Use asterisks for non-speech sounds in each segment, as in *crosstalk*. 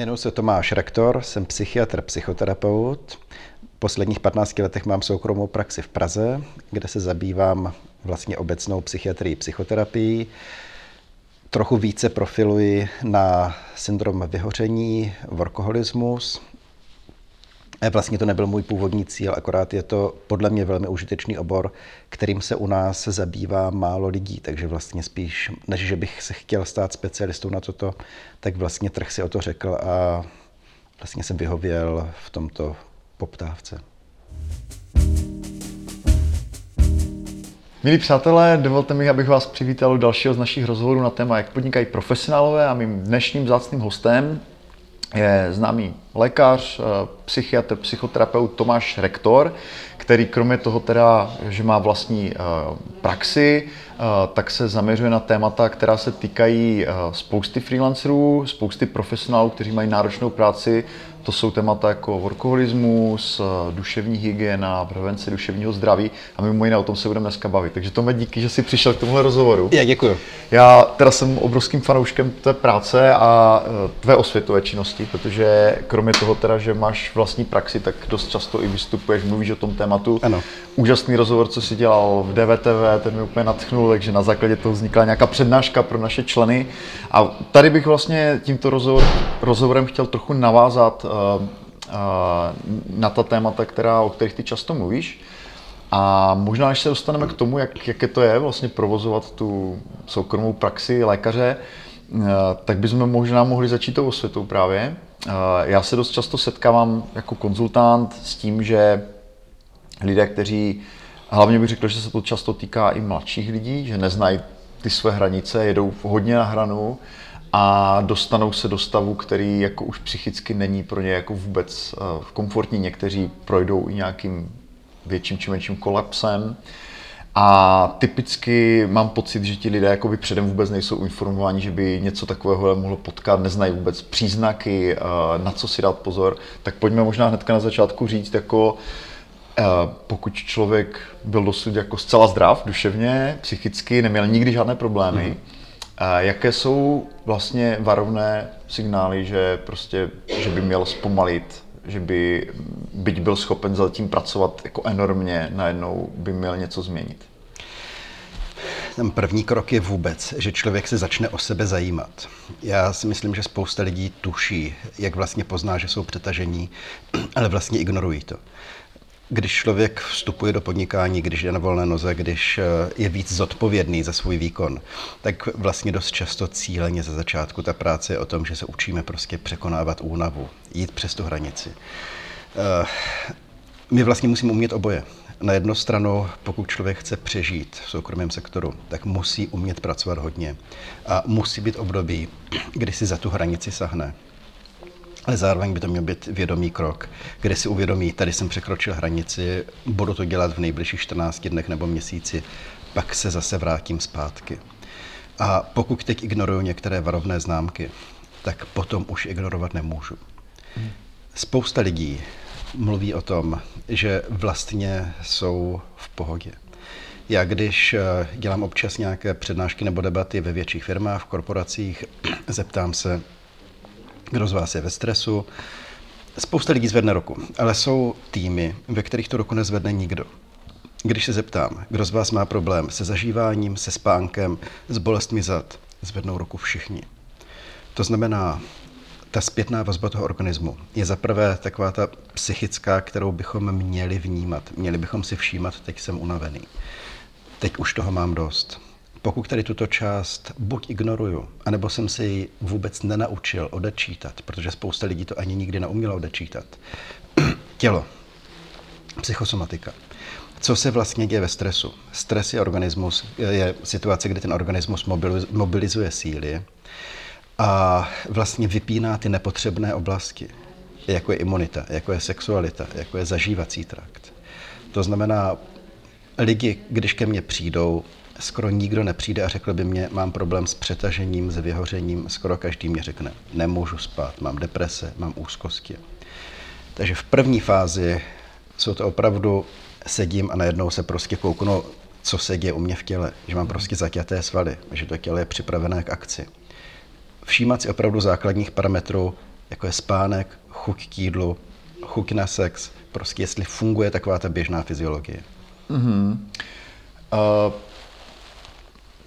Jmenuji se Tomáš Rektor, jsem psychiatr, psychoterapeut. V posledních 15 letech mám soukromou praxi v Praze, kde se zabývám vlastně obecnou psychiatrii, psychoterapii. Trochu více profiluji na syndrom vyhoření, workoholismus, Vlastně to nebyl můj původní cíl, akorát je to podle mě velmi užitečný obor, kterým se u nás zabývá málo lidí, takže vlastně spíš, než že bych se chtěl stát specialistou na toto, tak vlastně trh si o to řekl a vlastně jsem vyhověl v tomto poptávce. Milí přátelé, dovolte mi, abych vás přivítal u dalšího z našich rozhovorů na téma, jak podnikají profesionálové a mým dnešním zácným hostem je známý lékař, eh, psychiatr, psychoterapeut Tomáš Rektor, který kromě toho teda, že má vlastní eh, praxi, eh, tak se zaměřuje na témata, která se týkají spousty freelancerů, spousty profesionálů, kteří mají náročnou práci to jsou témata jako workoholismus, duševní hygiena, prevence duševního zdraví a mimo jiné o tom se budeme dneska bavit. Takže Tome, díky, že jsi přišel k tomuhle rozhovoru. Já děkuji. Já teda jsem obrovským fanouškem té práce a e, tvé osvětové činnosti, protože kromě toho teda, že máš vlastní praxi, tak dost často i vystupuješ, mluvíš o tom tématu. Ano. Úžasný rozhovor, co jsi dělal v DVTV, ten mi úplně nadchnul, takže na základě toho vznikla nějaká přednáška pro naše členy. A tady bych vlastně tímto rozhovor, rozhovorem chtěl trochu navázat na ta témata, která, o kterých ty často mluvíš. A možná, než se dostaneme k tomu, jak, jaké to je vlastně provozovat tu soukromou praxi lékaře, uh, tak bychom možná mohli začít tou osvětou právě. Já se dost často setkávám jako konzultant s tím, že lidé, kteří, hlavně bych řekl, že se to často týká i mladších lidí, že neznají ty své hranice, jedou hodně na hranu a dostanou se do stavu, který jako už psychicky není pro ně jako vůbec uh, komfortní. Někteří projdou i nějakým větším či menším kolapsem. A typicky mám pocit, že ti lidé jako by předem vůbec nejsou informováni, že by něco takového mohlo potkat, neznají vůbec příznaky, uh, na co si dát pozor. Tak pojďme možná hnedka na začátku říct, jako uh, pokud člověk byl dosud jako zcela zdrav duševně, psychicky, neměl nikdy žádné problémy, mm-hmm Jaké jsou vlastně varovné signály, že prostě, že by měl zpomalit, že by, byť byl schopen zatím pracovat jako enormně, najednou by měl něco změnit? Ten první krok je vůbec, že člověk se začne o sebe zajímat. Já si myslím, že spousta lidí tuší, jak vlastně pozná, že jsou přetažení, *clears throat* ale vlastně ignorují to když člověk vstupuje do podnikání, když je na volné noze, když eh, je víc zodpovědný za svůj výkon, tak vlastně dost často cíleně za začátku ta práce je o tom, že se učíme prostě překonávat únavu, jít přes tu hranici. Eh, my vlastně musíme umět oboje. Na jednu stranu, pokud člověk chce přežít v soukromém sektoru, tak musí umět pracovat hodně a musí být období, kdy si za tu hranici sahne ale zároveň by to měl být vědomý krok, kde si uvědomí, tady jsem překročil hranici, budu to dělat v nejbližších 14 dnech nebo měsíci, pak se zase vrátím zpátky. A pokud teď ignoruju některé varovné známky, tak potom už ignorovat nemůžu. Spousta lidí mluví o tom, že vlastně jsou v pohodě. Já když eh, dělám občas nějaké přednášky nebo debaty ve větších firmách, v korporacích, *clears throat* zeptám se, kdo z vás je ve stresu. Spousta lidí zvedne ruku, ale jsou týmy, ve kterých tu ruku nezvedne nikdo. Když se zeptám, kdo z vás má problém se zažíváním, se spánkem, s bolestmi zad, zvednou ruku všichni. To znamená, ta zpětná vazba toho organismu je zaprvé taková ta psychická, kterou bychom měli vnímat. Měli bychom si všímat, teď jsem unavený. Teď už toho mám dost pokud tady tuto část buď ignoruju, anebo jsem si ji vůbec nenaučil odečítat, protože spousta lidí to ani nikdy neuměla odečítat. *clears throat* Tělo, psychosomatika. Co se vlastně děje ve stresu? Stres je organismus, je situace, kdy ten organismus mobilizuje síly a vlastně vypíná ty nepotřebné oblasti, jako je imunita, jako je sexualita, jako je zažívací trakt. To znamená, lidi, když ke mně přijdou, skoro nikdo nepřijde a řekl by mě, mám problém s přetažením, s vyhořením, skoro každý mě řekne, nemůžu spát, mám deprese, mám úzkosti. Takže v první fázi jsou to opravdu sedím a najednou se prostě kouknu, co se děje u mě v těle, že mám prostě zaťaté svaly, že to tělo je připravené k akci. Všímat si opravdu základních parametrů, jako je spánek, chuť k jídlu, chuť na sex, prostě jestli funguje taková ta běžná fyziologie. Uh,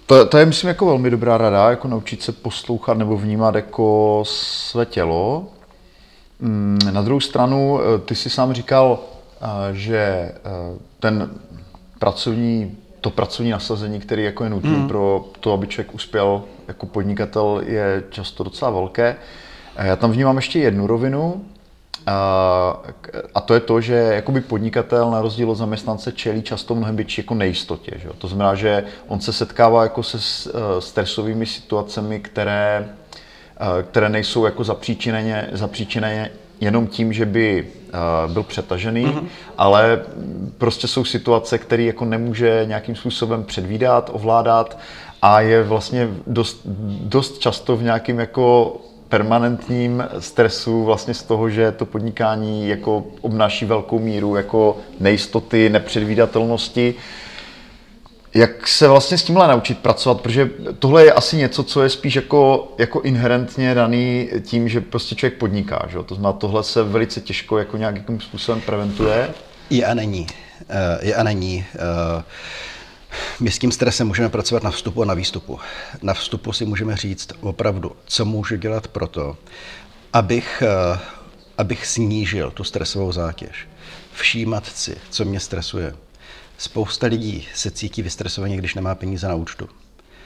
to, to je, myslím, jako velmi dobrá rada, jako naučit se poslouchat nebo vnímat jako své tělo. Mm, Na druhou stranu, eh, ty jsi sám říkal, eh, že eh, ten pracovní, to pracovní nasazení, který jako je nutné mm. pro to, aby člověk uspěl jako podnikatel, je často docela velké. Já tam vnímám ještě jednu rovinu, a, a to je to, že jakoby podnikatel na rozdíl od zaměstnance čelí často mnohem větší jako nejistotě. Že? To znamená, že on se setkává jako se eh, stresovými situacemi, které, eh, které nejsou jako zapříčineně, zapříčineně jenom tím, že by eh, byl přetažený, mm-hmm. ale prostě jsou situace, které jako nemůže nějakým způsobem předvídat, ovládat a je vlastně dost, dost často v nějakým jako permanentním stresu vlastně z toho, že to podnikání jako obnáší velkou míru jako nejistoty, nepředvídatelnosti. Jak se vlastně s tímhle naučit pracovat? Protože tohle je asi něco, co je spíš jako, jako inherentně daný tím, že prostě člověk podniká. Že? To znamená, tohle se velice těžko jako nějakým způsobem preventuje. Je a není. Eh, Je a není. My s tím stresem můžeme pracovat na vstupu a na výstupu. Na vstupu si můžeme říct opravdu, co můžu dělat pro to, abych, eh, abych snížil tu stresovou zátěž. Všímat si, co mě stresuje. Spousta lidí se cítí vystresovaně, když nemá peníze na účtu.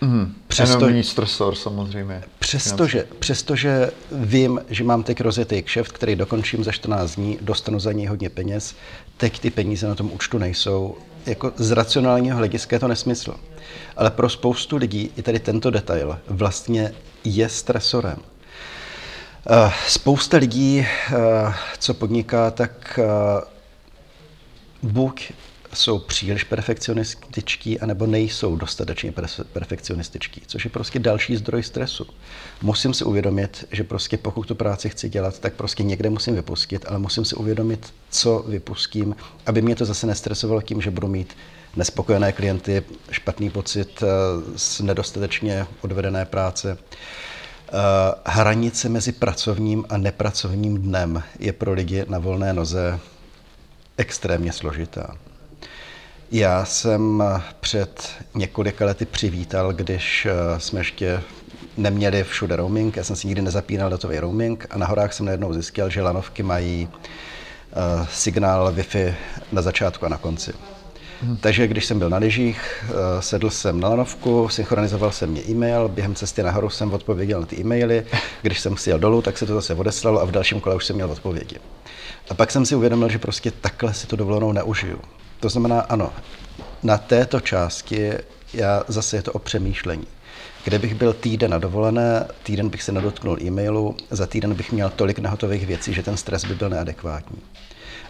Mm. Přesto- Enormní stresor samozřejmě. Přestože, přestože vím, že mám teď rozjetý kšeft, který dokončím za 14 dní, dostanu za něj hodně peněz, teď ty peníze na tom účtu nejsou. Jako z racionálního hlediska je to nesmysl. Ale pro spoustu lidí i tady tento detail vlastně je stresorem. Eh, Spousta lidí, eh, co podniká, tak eh, buď jsou příliš perfekcionističtí, anebo nejsou dostatečně perfe- perfekcionističtí, což je prostě další zdroj stresu. Musím si uvědomit, že prostě pokud tu práci chci dělat, tak prostě někde musím vypustit, ale musím si uvědomit, co vypustím, aby mě to zase nestresovalo tím, že budu mít nespokojené klienty, špatný pocit eh, z nedostatečně odvedené práce. Eh, Hranice mezi pracovním a nepracovním dnem je pro lidi na volné noze extrémně složitá. Já jsem eh, před několika lety přivítal, když eh, jsme ještě neměli všude roaming, já jsem si nikdy nezapínal datový roaming a na horách jsem najednou zjistil, že lanovky mají eh, signál Wi-Fi na začátku a na konci. Takže když jsem byl na lyžích, sedl jsem na lanovku, synchronizoval jsem mě e-mail, během cesty nahoru jsem odpověděl na ty e-maily, když jsem si jel dolů, tak se to zase odeslalo a v dalším kole už jsem měl odpovědi. A pak jsem si uvědomil, že prostě takhle si tu dovolenou neužiju. To znamená, ano, na této části já zase je to o přemýšlení. Kde bych byl týden na dovolené, týden bych se nedotknul e-mailu, za týden bych měl tolik nehotových věcí, že ten stres by byl neadekvátní.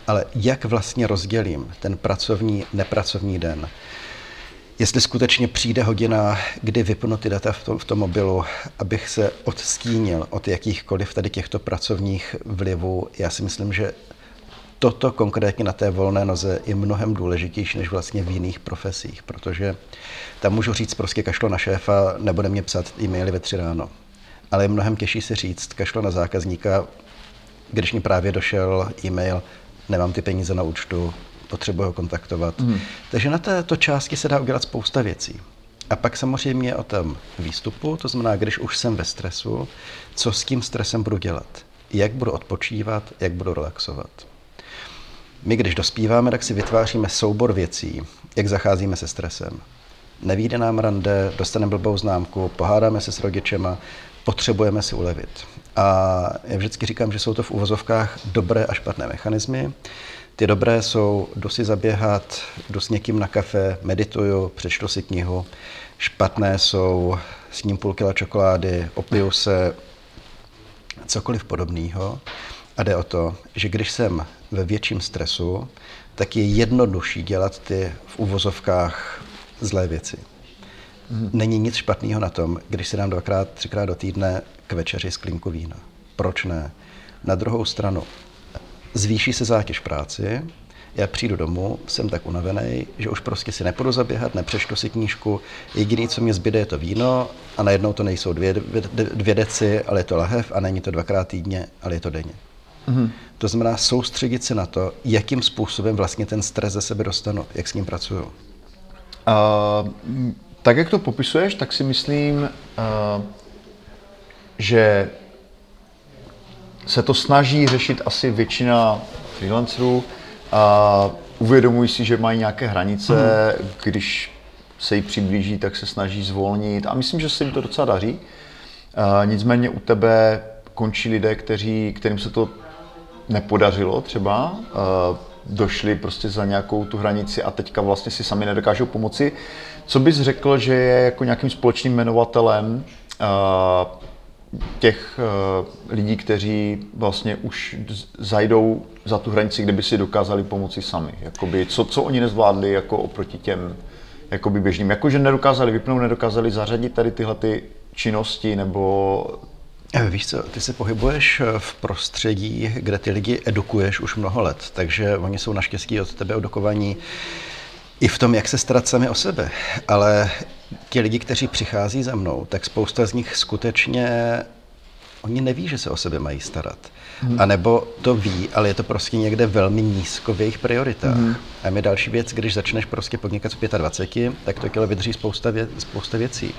Ale jak vlastně rozdělím ten pracovní, nepracovní den? Jestli skutečně přijde hodina, kdy vypnu ty data v tom, v tom mobilu, abych se odstínil od jakýchkoliv tady těchto pracovních vlivů, já si myslím, že toto konkrétně na té volné noze je mnohem důležitější než vlastně v jiných profesích, protože tam můžu říct prostě kašlo na šéfa, nebude mě psát e-maily ve tři ráno. Ale je mnohem těžší si říct kašlo na zákazníka, když mi právě došel e-mail, nemám ty peníze na účtu, potřebuji ho kontaktovat. Mm. Takže na této části se dá udělat spousta věcí. A pak samozřejmě o tom výstupu, to znamená, když už jsem ve stresu, co s tím stresem budu dělat? Jak budu odpočívat, jak budu relaxovat? My, když dospíváme, tak si vytváříme soubor věcí, jak zacházíme se stresem. Nevíde nám rande, dostaneme blbou známku, pohádáme se s rodičema, potřebujeme si ulevit. A já vždycky říkám, že jsou to v uvozovkách dobré a špatné mechanismy. Ty dobré jsou, jdu si zaběhat, jdu s někým na kafe, medituju, přečtu si knihu. Špatné jsou, sním půl kila čokolády, opiju se, cokoliv podobného. A jde o to, že když jsem ve větším stresu, tak je jednodušší dělat ty v uvozovkách zlé věci. Není nic špatného na tom, když si dám dvakrát, třikrát do týdne k večeři sklinku vína. Proč ne? Na druhou stranu, zvýší se zátěž práci Já přijdu domů, jsem tak unavený, že už prostě si nepůjdu zaběhat, nepřečtu si knížku. Jediné, co mě zbyde, je to víno a najednou to nejsou dvě, dvě, dvě deci, ale je to lahev a není to dvakrát týdně, ale je to denně. Mm-hmm. To znamená soustředit se na to, jakým způsobem vlastně ten stres ze sebe dostanu, jak s ním pracuju. Uh, tak, jak to popisuješ, tak si myslím, uh, že se to snaží řešit asi většina freelancerů a uvědomují si, že mají nějaké hranice, mm. když se jí přiblíží, tak se snaží zvolnit a myslím, že se jim to docela daří. Uh, nicméně u tebe končí lidé, kteří, kterým se to nepodařilo třeba, uh, došli prostě za nějakou tu hranici a teďka vlastně si sami nedokážou pomoci. Co bys řekl, že je jako nějakým společným jmenovatelem uh, těch uh, lidí, kteří vlastně už zajdou za tu hranici, kde by si dokázali pomoci sami? Jakoby, co, co oni nezvládli jako oproti těm jakoby běžným? Jakože nedokázali vypnout, nedokázali zařadit tady tyhle ty činnosti nebo Eh, víš co, ty se pohybuješ eh, v prostředí, kde ty lidi edukuješ už mnoho let, takže oni jsou naštěstí od tebe edukovaní i v tom, jak se starat sami o sebe. Ale ti lidi, kteří přichází za mnou, tak spousta z nich skutečně, oni neví, že se o sebe mají starat. Hmm. A nebo to ví, ale je to prostě někde velmi nízko v jejich prioritách. Hmm. A mi další věc, když začneš prostě podnikat v 25, tak to tělo vydrží spousta, vě, spousta věcí.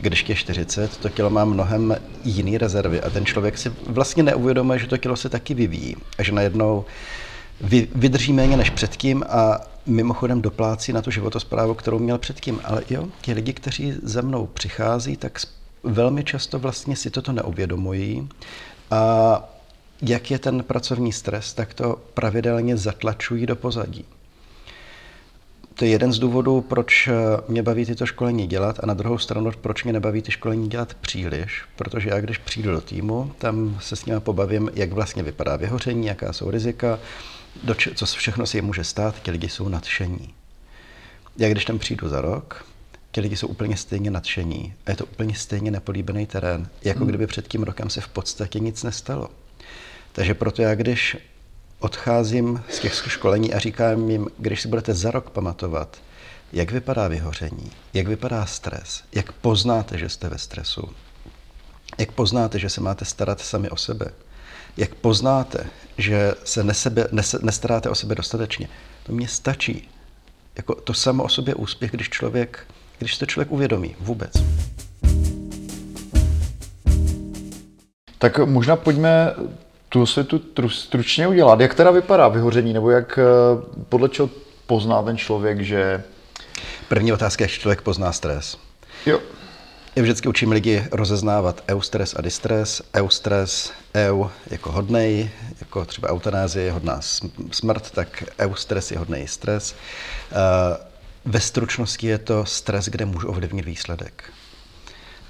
Když je 40, to tělo má mnohem jiný rezervy a ten člověk si vlastně neuvědomuje, že to tělo se taky vyvíjí a že najednou vy, vydrží méně než předtím a mimochodem doplácí na tu životosprávu, kterou měl předtím. Ale jo, ti lidi, kteří za mnou přichází, tak velmi často vlastně si toto neuvědomují a jak je ten pracovní stres, tak to pravidelně zatlačují do pozadí. To je jeden z důvodů, proč mě baví tyto školení dělat a na druhou stranu, proč mě nebaví ty školení dělat příliš, protože já když přijdu do týmu, tam se s nimi pobavím, jak vlastně vypadá vyhoření, jaká jsou rizika, co všechno si je může stát, ti lidi jsou nadšení. Já když tam přijdu za rok, ti lidi jsou úplně stejně nadšení a je to úplně stejně nepolíbený terén, jako hmm. kdyby před tím rokem se v podstatě nic nestalo. Takže proto já, když odcházím z těch školení a říkám jim, když si budete za rok pamatovat, jak vypadá vyhoření, jak vypadá stres, jak poznáte, že jste ve stresu, jak poznáte, že se máte starat sami o sebe, jak poznáte, že se nesebe, nese, nestaráte o sebe dostatečně, to mě stačí. Jako to samo o sobě úspěch, když člověk, když to člověk uvědomí vůbec. Tak možná pojďme tu osvětu stručně udělat. Jak teda vypadá vyhoření, nebo jak eh, podle čeho pozná ten člověk, že... První otázka, jak člověk pozná stres. Jo. Já vždycky učím lidi rozeznávat eustres a distres. Eustres, eu jako hodnej, jako třeba eutanázie je hodná smrt, tak eustres je hodný stres. Eh, ve stručnosti je to stres, kde můžu ovlivnit výsledek.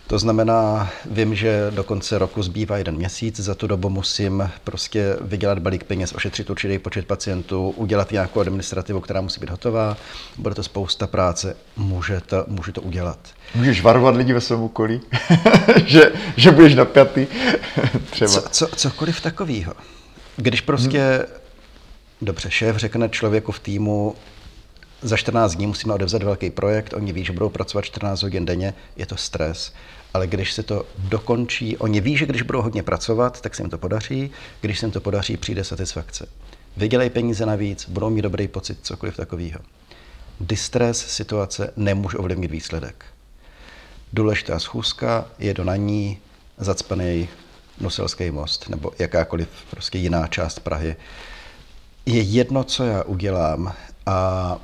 To znamená, vím, že do konce roku zbývá jeden měsíc, za tu dobu musím prostě vydělat balík peněz, ošetřit určitý počet pacientů, udělat nějakou administrativu, která musí být hotová, bude to spousta práce, může to, můžu to udělat. Můžeš varovat lidi ve svém okolí, *laughs* že, že budeš napjatý *laughs* třeba. Co, co, cokoliv takového. Když prostě, hmm. dobře, šéf řekne člověku v týmu, za 14 dní musíme odevzat velký projekt, oni ví, že budou pracovat 14 hodin denně, je to stres ale když se to dokončí, oni ví, že když budou hodně pracovat, tak se jim to podaří, když se jim to podaří, přijde satisfakce. Vydělej peníze navíc, budou mít dobrý pocit, cokoliv takového. Distres situace nemůže ovlivnit výsledek. Důležitá schůzka, je do na ní zacpaný Noselský most nebo jakákoliv prostě jiná část Prahy. Je jedno, co já udělám a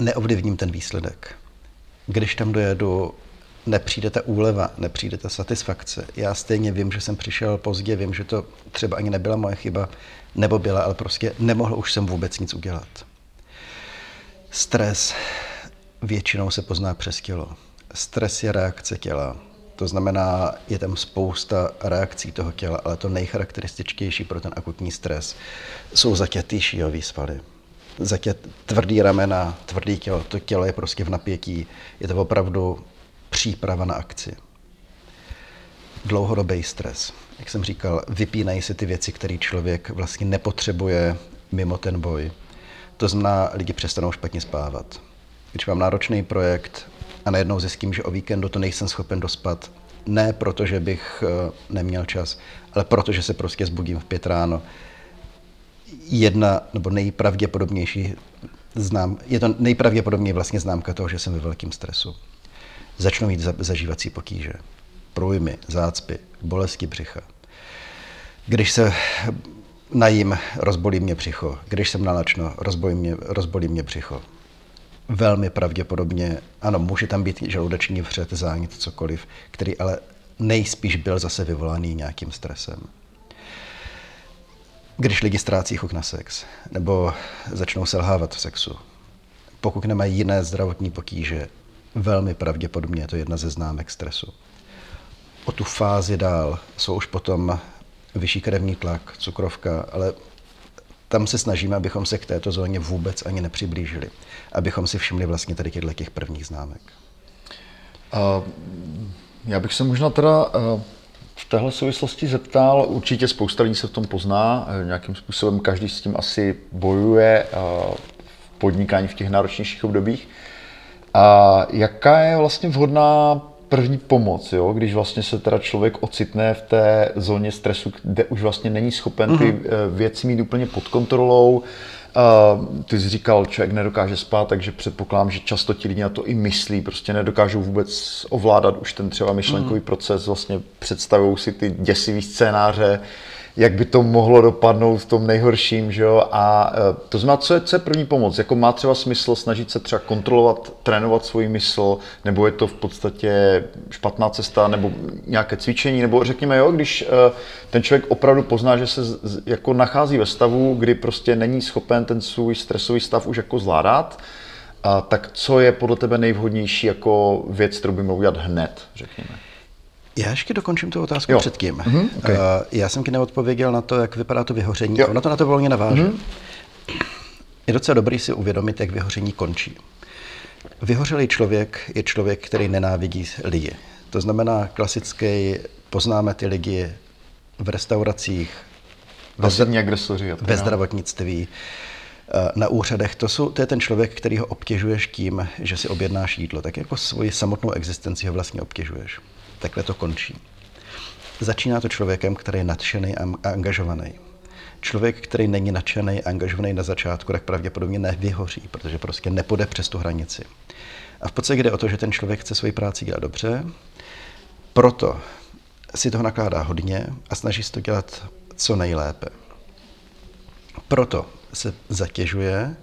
neovlivním ten výsledek. Když tam dojedu nepřijde ta úleva, nepřijde ta satisfakce. Já stejně vím, že jsem přišel pozdě, vím, že to třeba ani nebyla moje chyba, nebo byla, ale prostě nemohl už jsem vůbec nic udělat. Stres většinou se pozná přes tělo. Stres je reakce těla. To znamená, je tam spousta reakcí toho těla, ale to nejcharakterističtější pro ten akutní stres jsou zatětý šíjový svaly. Zatět, tvrdý ramena, tvrdý tělo, to tělo je prostě v napětí. Je to opravdu příprava na akci. Dlouhodobý stres. Jak jsem říkal, vypínají se ty věci, které člověk vlastně nepotřebuje mimo ten boj. To znamená, lidi přestanou špatně spávat. Když mám náročný projekt a najednou zjistím, že o víkendu to nejsem schopen dospat, ne proto, že bych eh, neměl čas, ale proto, že se prostě zbudím v pět ráno. Jedna nebo nejpravděpodobnější znám, je to nejpravděpodobněji vlastně známka toho, že jsem ve velkém stresu. Začnu mít zažívací potíže, průjmy, zácpy, bolesti břicha. Když se najím, rozbolí mě břicho. Když jsem nalačno, rozbolí mě, rozbolí mě břicho. Velmi pravděpodobně, ano, může tam být žaludeční vřet, zánět, cokoliv, který ale nejspíš byl zase vyvolaný nějakým stresem. Když lidi ztrácí chuť na sex, nebo začnou selhávat v sexu, pokud nemají jiné zdravotní potíže, velmi pravděpodobně je to jedna ze známek stresu. O tu fázi dál jsou už potom vyšší krevní tlak, cukrovka, ale tam se snažíme, abychom se k této zóně vůbec ani nepřiblížili. Abychom si všimli vlastně tady těchto těch prvních známek. Uh, já bych se možná teda uh, v téhle souvislosti zeptal, určitě spousta lidí se v tom pozná, uh, nějakým způsobem každý s tím asi bojuje uh, v podnikání v těch náročnějších obdobích. A jaká je vlastně vhodná první pomoc, jo? když vlastně se teda člověk ocitne v té zóně stresu, kde už vlastně není schopen ty mm-hmm. věci mít úplně pod kontrolou. Uh, ty jsi říkal, člověk nedokáže spát, takže předpokládám, že často ti lidi na to i myslí, prostě nedokážou vůbec ovládat už ten třeba myšlenkový mm. proces, vlastně představují si ty děsivý scénáře, uh, jak by to mohlo dopadnout v tom nejhorším, že jo? A e, to znamená, co je, co je první pomoc? Jako má třeba smysl snažit se třeba kontrolovat, trénovat svůj mysl, nebo je to v podstatě špatná cesta, nebo nějaké cvičení, nebo řekněme, jo, když e, ten člověk opravdu pozná, že se jako nachází ve stavu, kdy prostě není schopen ten svůj stresový stav už jako zvládat, tak co je podle tebe nejvhodnější jako věc, kterou by měl udělat hned, řekněme? Já ještě dokončím tu otázku jo. předtím. Mm-hmm, okay. uh, já jsem ti neodpověděl na to, jak vypadá to vyhoření. Jo. Ono to na to volně naváže. Mm-hmm. Je docela dobrý si uvědomit, jak vyhoření končí. Vyhořelý člověk je člověk, který nenávidí lidi. To znamená klasický, poznáme ty lidi v restauracích, ve, agresoři, ve zdravotnictví, eh, na úřadech. To, jsou, to je ten člověk, který ho obtěžuješ tím, že si objednáš jídlo. Tak jako svoji samotnou existenci ho vlastně obtěžuješ takhle to končí. Začíná to člověkem, který je nadšený a angažovaný. Člověk, který není nadšený a angažovaný na začátku, tak pravděpodobně nevyhoří, protože prostě nepůjde přes tu hranici. A v podstatě jde o to, že ten člověk chce svoji práci dělat dobře, proto si toho nakládá hodně a snaží se to dělat co nejlépe. Proto se zatěžuje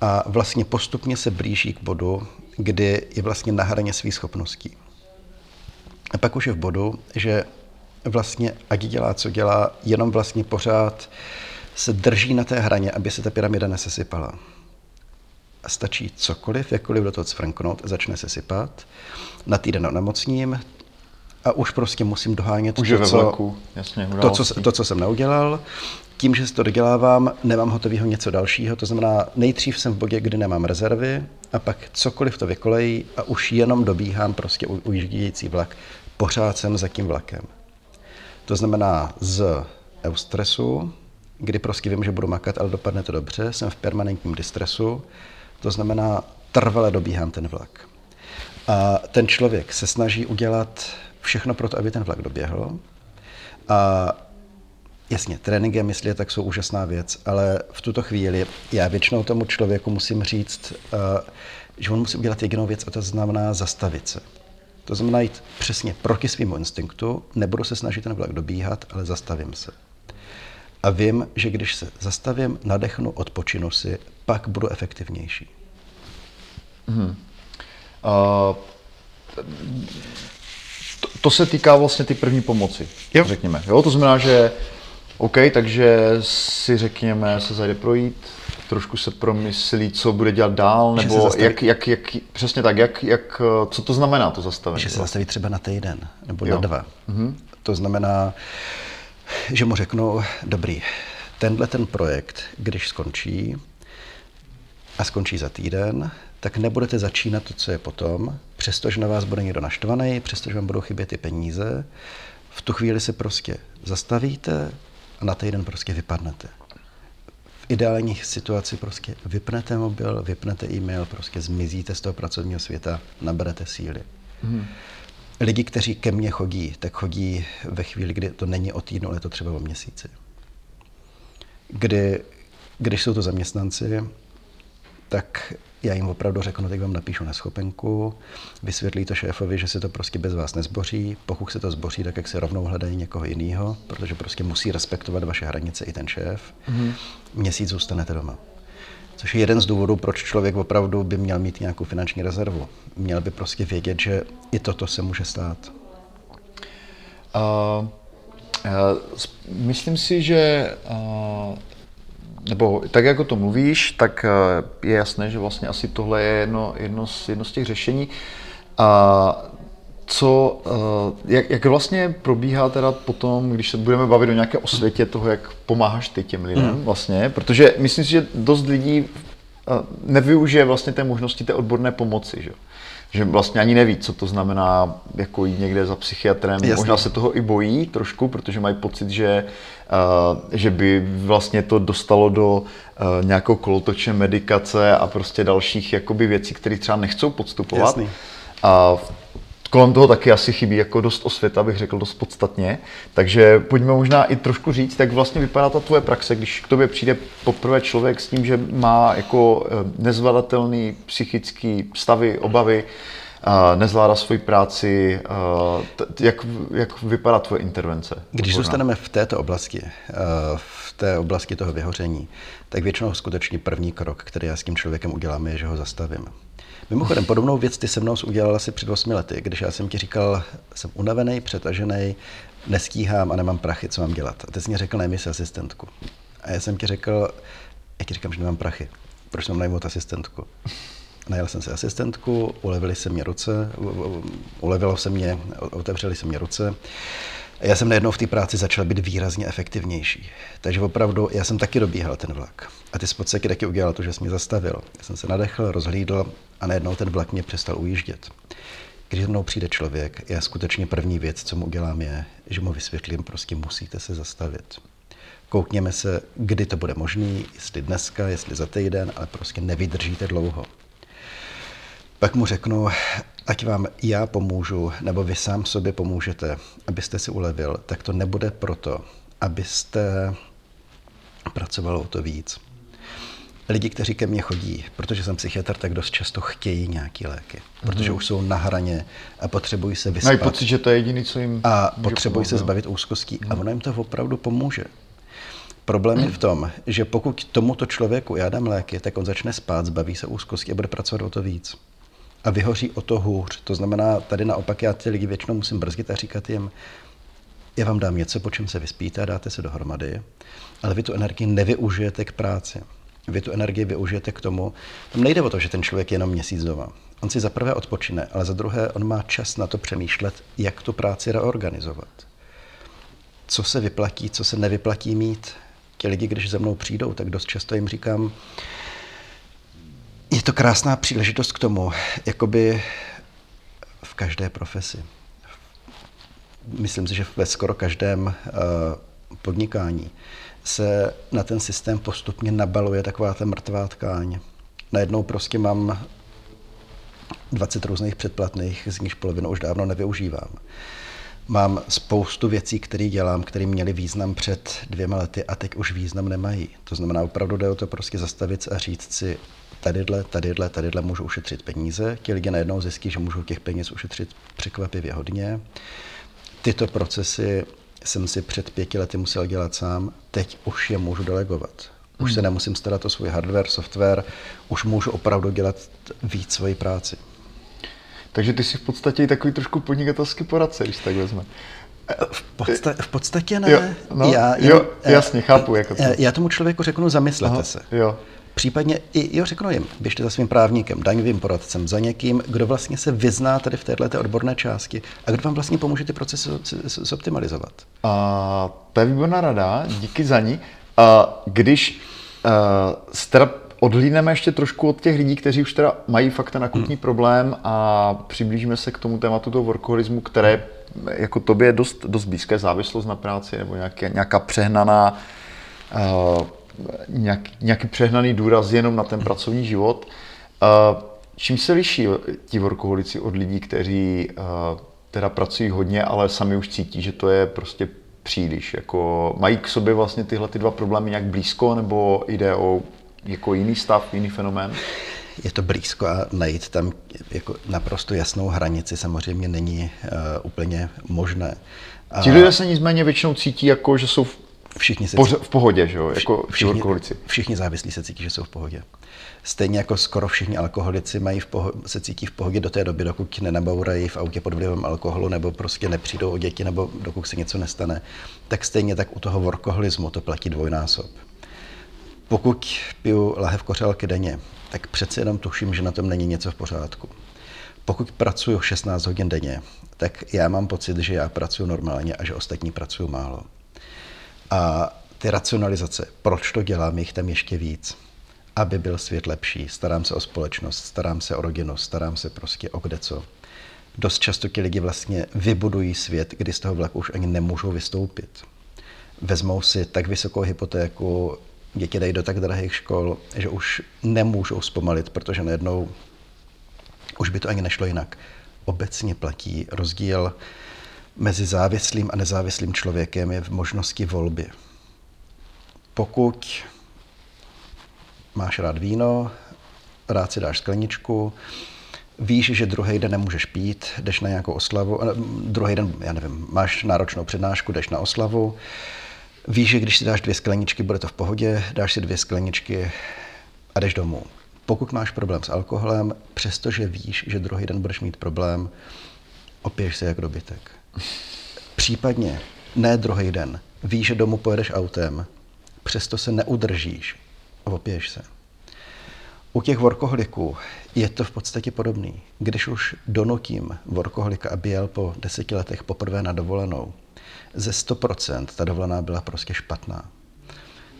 a vlastně postupně se blíží k bodu, kdy je vlastně na hraně svých schopností. A pak už je v bodu, že vlastně ať dělá, co dělá, jenom vlastně pořád se drží na té hraně, aby se ta pyramida nesesypala. A stačí cokoliv, jakkoliv do toho cfrnknout, začne se sypat. Na týden onemocním a už prostě musím dohánět už to, co, jasně, to, co, to, co jsem neudělal. Tím, že si to dodělávám, nemám hotového něco dalšího, to znamená, nejdřív jsem v bodě, kdy nemám rezervy, a pak cokoliv to vykolejí a už jenom dobíhám prostě ujíždějící vlak pořád jsem za tím vlakem. To znamená z eustresu, kdy prostě vím, že budu makat, ale dopadne to dobře, jsem v permanentním distresu, to znamená trvale dobíhám ten vlak. A ten člověk se snaží udělat všechno pro to, aby ten vlak doběhl. A jasně, tréninky a mysli tak jsou úžasná věc, ale v tuto chvíli já většinou tomu člověku musím říct, že on musí udělat jedinou věc a to znamená zastavit se. To znamená jít přesně proti svýmu instinktu, nebudu se snažit ten vlak dobíhat, ale zastavím se. A vím, že když se zastavím, nadechnu, odpočinu si, pak budu efektivnější. Hmm. Uh, to, to se týká vlastně ty první pomoci, jo. řekněme. Jo? To znamená, že OK, takže si řekněme, se zajde projít, trošku se promyslí, co bude dělat dál, nebo jak, jak, jak, přesně tak, jak, jak, co to znamená to zastavení? Že se zastaví třeba na týden nebo jo. na dva. Mm-hmm. To znamená, že mu řeknu, dobrý, tenhle ten projekt, když skončí a skončí za týden, tak nebudete začínat to, co je potom, přestože na vás bude někdo naštvaný, přestože vám budou chybět ty peníze, v tu chvíli se prostě zastavíte a na týden prostě vypadnete ideální situaci prostě vypnete mobil, vypnete e-mail, prostě zmizíte z toho pracovního světa, naberete síly. Hmm. Lidi, kteří ke mně chodí, tak chodí ve chvíli, kdy to není o týdnu, ale je to třeba o měsíci. Kdy, když jsou to zaměstnanci, tak já jim opravdu řeknu, teď vám napíšu na schopenku, vysvětlí to šéfovi, že se to prostě bez vás nezboří, pokud se to zboří, tak jak se rovnou hledají někoho jiného, protože prostě musí respektovat vaše hranice i ten šéf. Mm-hmm. Měsíc zůstanete doma. Což je jeden z důvodů, proč člověk opravdu by měl mít nějakou finanční rezervu. Měl by prostě vědět, že i toto se může stát. Uh, uh, myslím si, že uh, nebo tak, jako to mluvíš, tak je jasné, že vlastně asi tohle je jedno, jedno, z, jedno z těch řešení. A co, jak, jak vlastně probíhá teda potom, když se budeme bavit o nějaké osvětě toho, jak pomáháš ty těm lidem mm. vlastně, protože myslím si, že dost lidí nevyužije vlastně té možnosti té odborné pomoci, že? Že vlastně ani neví, co to znamená jako jít někde za psychiatrem. Jasně. Možná se toho i bojí trošku, protože mají pocit, že, uh, že by vlastně to dostalo do uh, nějakého kolotoče medikace a prostě dalších jakoby věcí, které třeba nechcou podstupovat. Jasný. A kolem toho taky asi chybí jako dost osvěta, bych řekl dost podstatně. Takže pojďme možná i trošku říct, jak vlastně vypadá ta tvoje praxe, když k tobě přijde poprvé člověk s tím, že má jako eh, nezvladatelný psychický stavy, obavy, nezvládá svoji práci. Jak, jak vypadá tvoje intervence? Když zůstaneme v této oblasti, v té oblasti toho vyhoření, tak většinou skutečně první krok, který já s tím člověkem udělám, je, že ho zastavím. Mimochodem, podobnou věc ty se mnou udělal asi před 8 lety, když já jsem ti říkal, jsem unavený, přetažený, nestíhám a nemám prachy, co mám dělat. A ty jsi mi řekl, najmi si asistentku. A já jsem ti řekl, já ti říkám, že nemám prachy. Proč mám najmout asistentku? Najel jsem si asistentku, ulevili se mě ruce, ulevilo se mě, otevřeli se mě ruce. Já jsem najednou v té práci začal být výrazně efektivnější. Takže opravdu, já jsem taky dobíhal ten vlak. A ty spod taky udělal to, že jsi mě zastavil. Já jsem se nadechl, rozhlídl a najednou ten vlak mě přestal ujíždět. Když mnou přijde člověk, já skutečně první věc, co mu udělám, je, že mu vysvětlím, prostě musíte se zastavit. Koukněme se, kdy to bude možný, jestli dneska, jestli za týden, ale prostě nevydržíte dlouho. Pak mu řeknu, ať vám já pomůžu, nebo vy sám sobě pomůžete, abyste si ulevil, tak to nebude proto, abyste pracoval o to víc. Lidi, kteří ke mně chodí, protože jsem psychiatr, tak dost často chtějí nějaké léky, mm-hmm. protože už jsou na hraně a potřebují se vyspat. Mají pocit, že to je jediný, co jim A potřebují se zbavit úzkostí mm-hmm. a ono jim to opravdu pomůže. Problém je v tom, že pokud tomuto člověku já dám léky, tak on začne spát, zbaví se úzkosti a bude pracovat o to víc a vyhoří o to hůř. To znamená, tady naopak já ty lidi většinou musím brzdit a říkat jim, já vám dám něco, po čem se vyspíte a dáte se dohromady, ale vy tu energii nevyužijete k práci. Vy tu energii využijete k tomu, tam nejde o to, že ten člověk je jenom měsíc doma. On si za prvé odpočine, ale za druhé on má čas na to přemýšlet, jak tu práci reorganizovat. Co se vyplatí, co se nevyplatí mít. Ti lidi, když za mnou přijdou, tak dost často jim říkám, je to krásná příležitost k tomu, jakoby v každé profesi. Myslím si, že ve skoro každém uh, podnikání se na ten systém postupně nabaluje taková ta mrtvá tkáň. Najednou prostě mám 20 různých předplatných, z nichž polovinu už dávno nevyužívám. Mám spoustu věcí, které dělám, které měly význam před dvěma lety a teď už význam nemají. To znamená, opravdu jde o to prostě zastavit a říct si, tadyhle, tadyhle, tadyhle můžu ušetřit peníze. Ti lidi najednou zjistí, že můžou těch peněz ušetřit překvapivě hodně. Tyto procesy jsem si před pěti lety musel dělat sám, teď už je můžu delegovat. Už hmm. se nemusím starat o svůj hardware, software, už můžu opravdu dělat víc svoji práci. Takže ty jsi v podstatě i takový trošku podnikatelský poradce, když tak vezme. V, podsta- v podstatě ne. Jo, no, já, jo, jasně, chápu. Jako to. Já tomu člověku řeknu, zamyslete Aha, se. Jo. Případně i, jo, řeknu jim, běžte za svým právníkem, daňovým poradcem, za někým, kdo vlastně se vyzná tady v této odborné části a kdo vám vlastně pomůže ty procesy zoptimalizovat. A to je výborná rada, díky za ní. A když uh, odhlídneme ještě trošku od těch lidí, kteří už teda mají fakt ten akutní hmm. problém a přiblížíme se k tomu tématu toho workoholismu, které jako tobě je dost, dost blízké závislost na práci nebo nějaké, nějaká přehnaná uh, nějak, nějaký přehnaný důraz jenom na ten pracovní život. Uh, čím se liší ti workoholici od lidí, kteří uh, teda pracují hodně, ale sami už cítí, že to je prostě příliš? Jako, mají k sobě vlastně tyhle ty dva problémy nějak blízko, nebo jde o jako jiný stav, jiný fenomén? Je to blízko a najít tam jako naprosto jasnou hranici samozřejmě není uh, úplně možné. Ti lidé se nicméně většinou cítí jako, že jsou všichni se poř- v pohodě, že jo? Jako všichni, všichni závislí se cítí, že jsou v pohodě. Stejně jako skoro všichni alkoholici mají v poho- se cítí v pohodě do té doby, dokud nenabourají v autě pod vlivem alkoholu nebo prostě nepřijdou o děti nebo dokud se něco nestane, tak stejně tak u toho workoholismu to platí dvojnásob. Pokud piju lahev kořálky denně, tak přece jenom tuším, že na tom není něco v pořádku. Pokud pracuji 16 hodin denně, tak já mám pocit, že já pracuji normálně a že ostatní pracují málo. A ty racionalizace, proč to dělám, jich tam ještě víc aby byl svět lepší. Starám se o společnost, starám se o rodinu, starám se prostě o kde co. Dost často ti lidi vlastně vybudují svět, kdy z toho vlaku už ani nemůžou vystoupit. Vezmou si tak vysokou hypotéku, děti dají do tak drahých škol, že už nemůžou zpomalit, protože najednou už by to ani nešlo jinak. Obecně platí rozdíl mezi závislým a nezávislým člověkem je v možnosti volby. Pokud máš rád víno, rád si dáš skleničku, víš, že druhý den nemůžeš pít, jdeš na nějakou oslavu, druhý den, já nevím, máš náročnou přednášku, jdeš na oslavu, víš, že když si dáš dvě skleničky, bude to v pohodě, dáš si dvě skleničky a jdeš domů. Pokud máš problém s alkoholem, přestože víš, že druhý den budeš mít problém, opiješ se jak dobytek. Případně ne druhý den, víš, že domů pojedeš autem, přesto se neudržíš, a opiješ se. U těch workoholiků je to v podstatě podobný. Když už donutím workoholika, aby jel po deseti letech poprvé na dovolenou, ze 100% ta dovolená byla prostě špatná.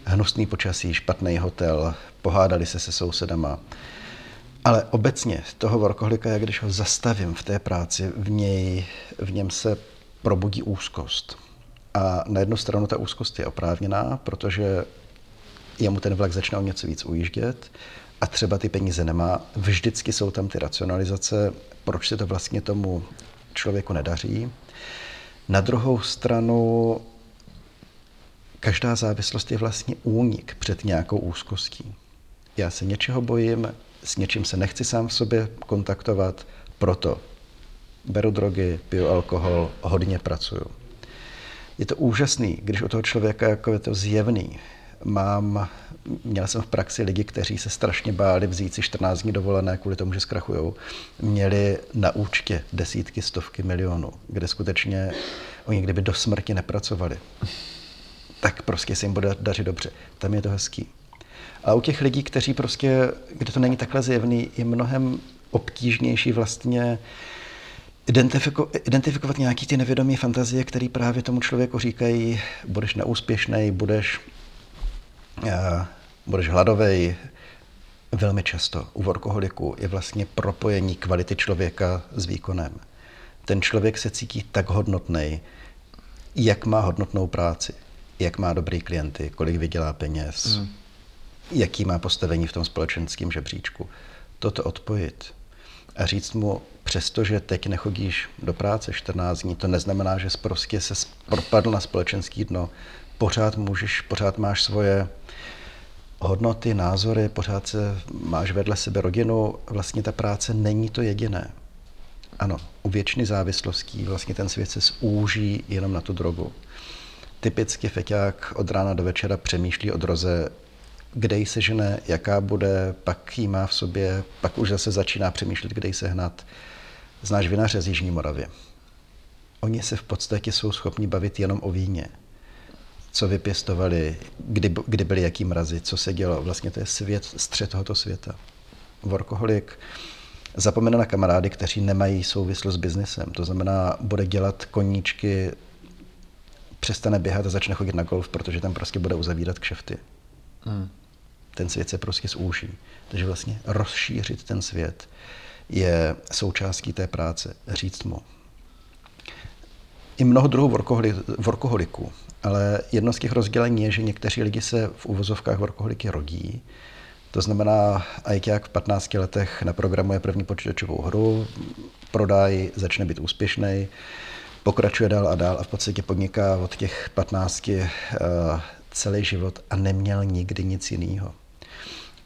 Hnusný počasí, špatný hotel, pohádali se se sousedama. Ale obecně toho workoholika, jak když ho zastavím v té práci, v, něj, v něm se probudí úzkost. A na jednu stranu ta úzkost je oprávněná, protože jemu ten vlak začne o něco víc ujíždět a třeba ty peníze nemá. Vždycky jsou tam ty racionalizace, proč se to vlastně tomu člověku nedaří. Na druhou stranu každá závislost je vlastně únik před nějakou úzkostí. Já se něčeho bojím, s něčím se nechci sám v sobě kontaktovat, proto beru drogy, piju alkohol, hodně pracuju. Je to úžasný, když u toho člověka jako je to zjevný, mám, měl jsem v praxi lidi, kteří se strašně báli vzít si 14 dní dovolené kvůli tomu, že zkrachujou. Měli na účtě desítky, stovky milionů, kde skutečně oni kdyby do smrti nepracovali, tak prostě se jim bude dařit dobře. Tam je to hezký. A u těch lidí, kteří prostě, kde to není takhle zjevný, je mnohem obtížnější vlastně identifiko, identifikovat nějaký ty nevědomé fantazie, které právě tomu člověku říkají, budeš neúspěšný, budeš budeš hladový, velmi často u workoholiku je vlastně propojení kvality člověka s výkonem. Ten člověk se cítí tak hodnotný, jak má hodnotnou práci, jak má dobrý klienty, kolik vydělá peněz, mm. Jaký má postavení v tom společenském žebříčku. Toto odpojit a říct mu, přestože teď nechodíš do práce 14 dní, to neznamená, že prostě se propadl na společenský dno, pořád můžeš, pořád máš svoje hodnoty, názory, pořád se máš vedle sebe rodinu, vlastně ta práce není to jediné. Ano, u většiny závislostí vlastně ten svět se zúží jenom na tu drogu. Typicky feťák od rána do večera přemýšlí o droze, kde jí se žene, jaká bude, pak jí má v sobě, pak už zase začíná přemýšlet, kde jí se hnat. Znáš vinaře z Jižní Moravy. Oni se v podstatě jsou schopni bavit jenom o víně co vypěstovali, kdy, kdy byly jaký mrazy, co se dělo. Vlastně to je svět, střed tohoto světa. Workoholik zapomene na kamarády, kteří nemají souvislost s biznesem. To znamená, bude dělat koníčky, přestane běhat a začne chodit na golf, protože tam prostě bude uzavírat kšefty. Hmm. Ten svět se prostě zúží. Takže vlastně rozšířit ten svět je součástí té práce. Říct mu, i mnoho druhů workoholi, workoholiků, ale jedno z těch rozdělení je, že někteří lidi se v uvozovkách workoholiky rodí, to znamená, Ajťák v 15 letech naprogramuje první počítačovou hru, prodají, začne být úspěšný, pokračuje dál a dál a v podstatě podniká od těch 15 uh, celý život a neměl nikdy nic jiného.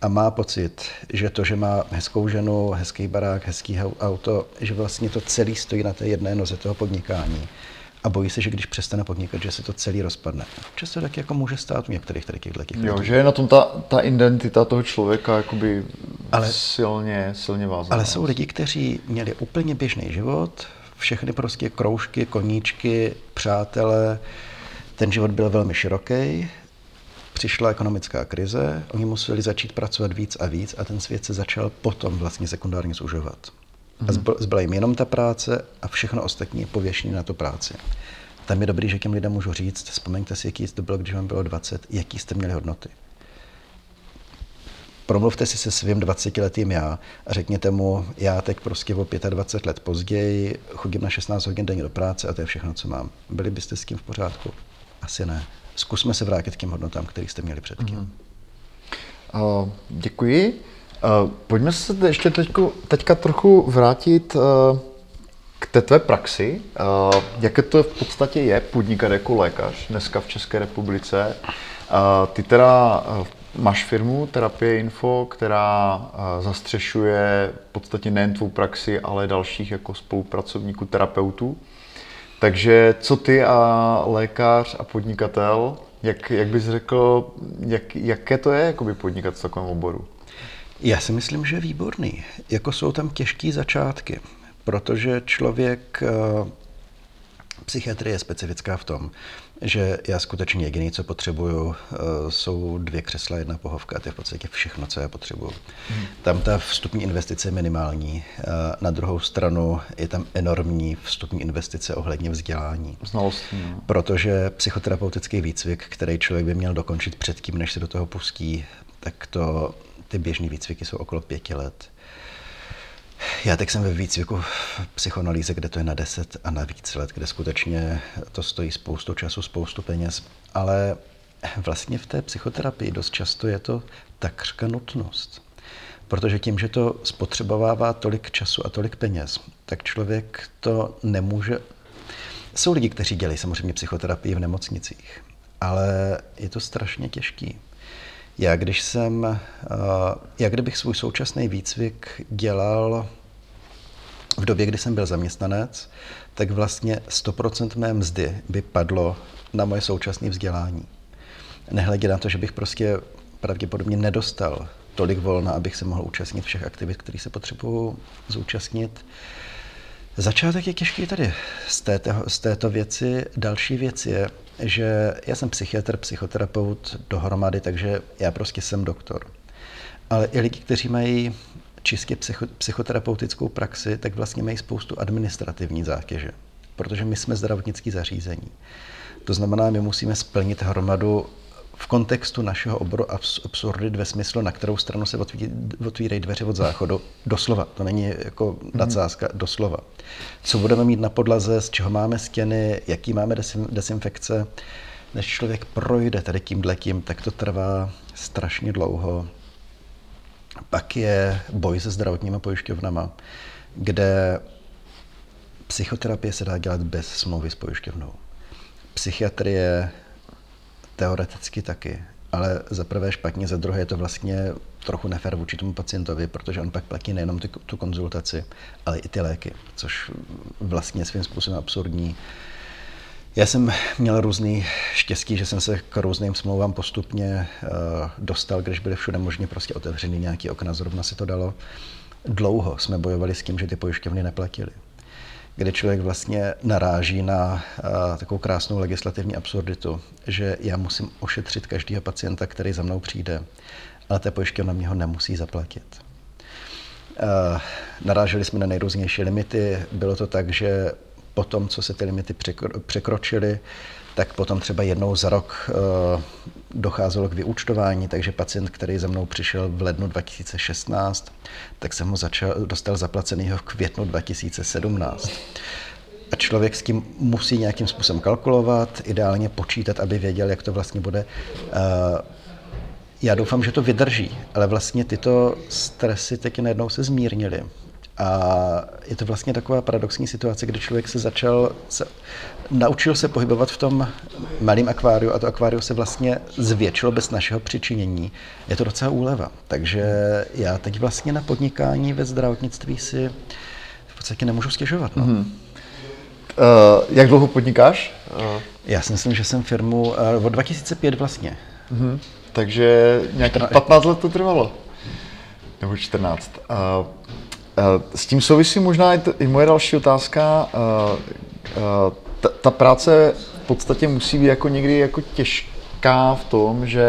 A má pocit, že to, že má hezkou ženu, hezký barák, hezký auto, že vlastně to celý stojí na té jedné noze toho podnikání. A bojí se, že když přestane podnikat, že se to celý rozpadne. Často tak jako může stát u některých tady těchto těch Jo, že je na tom ta, ta identita toho člověka jakoby ale, silně, silně vázaná. Ale jsou lidi, kteří měli úplně běžný život, všechny prostě kroužky, koníčky, přátelé. Ten život byl velmi široký, přišla ekonomická krize, oni museli začít pracovat víc a víc a ten svět se začal potom vlastně sekundárně zužovat. A mhm. zbyla jim jenom ta práce a všechno ostatní je pověšení na tu práci. Tam je dobrý, že těm lidem můžu říct, vzpomeňte si, jaký to bylo, když vám bylo 20, jaký jste měli hodnoty. Promluvte si se svým 20-letým já a řekněte mu, já teď prostě o 25 let později chodím na 16 hodin denně do práce a to je všechno, co mám. Byli byste s tím v pořádku? Asi ne. Zkusme se vrátit k těm hodnotám, které jste měli předtím. Mm-hmm. Uh, děkuji. Uh, pojďme se ještě teďko, teďka trochu vrátit uh, k té tvé praxi. Uh, jaké to v podstatě je podnikat jako lékař dneska v České republice? Uh, ty teda uh, máš firmu Terapie Info, která uh, zastřešuje v podstatě nejen tvou praxi, ale dalších jako spolupracovníků, terapeutů. Takže co ty a lékař a podnikatel, jak, jak bys řekl, jak, jaké to je jakoby podnikat v takovém oboru? Já si myslím, že výborný. Jako jsou tam těžké začátky, protože člověk, eh, psychiatrie je specifická v tom, že já skutečně jediný, co potřebuju, eh, jsou dvě křesla, jedna pohovka. To je v podstatě všechno, co já potřebuju. Hmm. Tam ta vstupní investice je minimální. Eh, na druhou stranu je tam enormní vstupní investice ohledně vzdělání. Znalostí. No. Protože psychoterapeutický výcvik, který člověk by měl dokončit předtím, než se do toho pustí, tak to ty běžné výcviky jsou okolo pěti let. Já teď jsem ve výcviku psychoanalýze, kde to je na 10 a na víc let, kde skutečně to stojí spoustu času, spoustu peněz, ale vlastně v té psychoterapii dost často je to takřka nutnost. Protože tím, že to spotřebovává tolik času a tolik peněz, tak člověk to nemůže... Jsou lidi, kteří dělají samozřejmě psychoterapii v nemocnicích, ale je to strašně těžký. Já když jsem, eh, já kdybych svůj současný výcvik dělal v době, kdy jsem byl zaměstnanec, tak vlastně 100% mé mzdy by padlo na moje současné vzdělání. Nehledě na to, že bych prostě pravděpodobně nedostal tolik volna, abych se mohl účastnit všech aktivit, které se potřebuju zúčastnit. Začátek je těžký tady z této, z této věci. Další věc je, že já jsem psychiatr, psychoterapeut dohromady, takže já prostě jsem doktor. Ale i lidi, kteří mají čistě psycho, psychoterapeutickou praxi, tak vlastně mají spoustu administrativní zátěže, protože my jsme zdravotnický zařízení. To znamená, my musíme splnit hromadu v kontextu našeho oboru absurdit ve smyslu, na kterou stranu se otvírají dveře od záchodu. Doslova, to není jako nadsázka, doslova. Co budeme mít na podlaze, z čeho máme stěny, jaký máme desim, desinfekce. Než člověk projde tady tímhle tím, tak to trvá strašně dlouho. Pak je boj se zdravotními pojišťovnama, kde psychoterapie se dá dělat bez smlouvy s pojišťovnou. Psychiatrie Teoreticky taky, ale za prvé špatně, za druhé je to vlastně trochu nefér vůči tomu pacientovi, protože on pak platí nejenom ty, tu konzultaci, ale i ty léky, což vlastně svým způsobem absurdní. Já jsem měl různý štěstí, že jsem se k různým smlouvám postupně uh, dostal, když byly všude možně prostě otevřený nějaký okna, zrovna si to dalo. Dlouho jsme bojovali s tím, že ty pojišťovny neplatily kde člověk vlastně naráží na uh, takovou krásnou legislativní absurditu, že já musím ošetřit každého pacienta, který za mnou přijde, ale ta pojišťovna mě ho nemusí zaplatit. Uh, naráželi jsme na nejrůznější limity. Bylo to tak, že po tom, co se ty limity překročily, tak potom třeba jednou za rok uh, docházelo k vyúčtování, takže pacient, který za mnou přišel v lednu 2016, tak jsem ho začal, dostal zaplacenýho v květnu 2017. A člověk s tím musí nějakým způsobem kalkulovat, ideálně počítat, aby věděl, jak to vlastně bude. Uh, já doufám, že to vydrží, ale vlastně tyto stresy taky najednou se zmírnily. A je to vlastně taková paradoxní situace, kdy člověk se začal, se, naučil se pohybovat v tom malém akváriu a to akvárium se vlastně zvětšilo bez našeho přičinění. Je to docela úleva. Takže já teď vlastně na podnikání ve zdravotnictví si v podstatě nemůžu stěžovat. No. Mm-hmm. Uh, jak dlouho podnikáš? Uh. Já si myslím, že jsem firmu uh, od 2005 vlastně. Mm-hmm. Takže nějakých 15 let to trvalo. Nebo 14. Uh, s tím souvisí možná i, t- i moje další otázka. Ta, ta práce v podstatě musí být jako někdy jako těžká v tom, že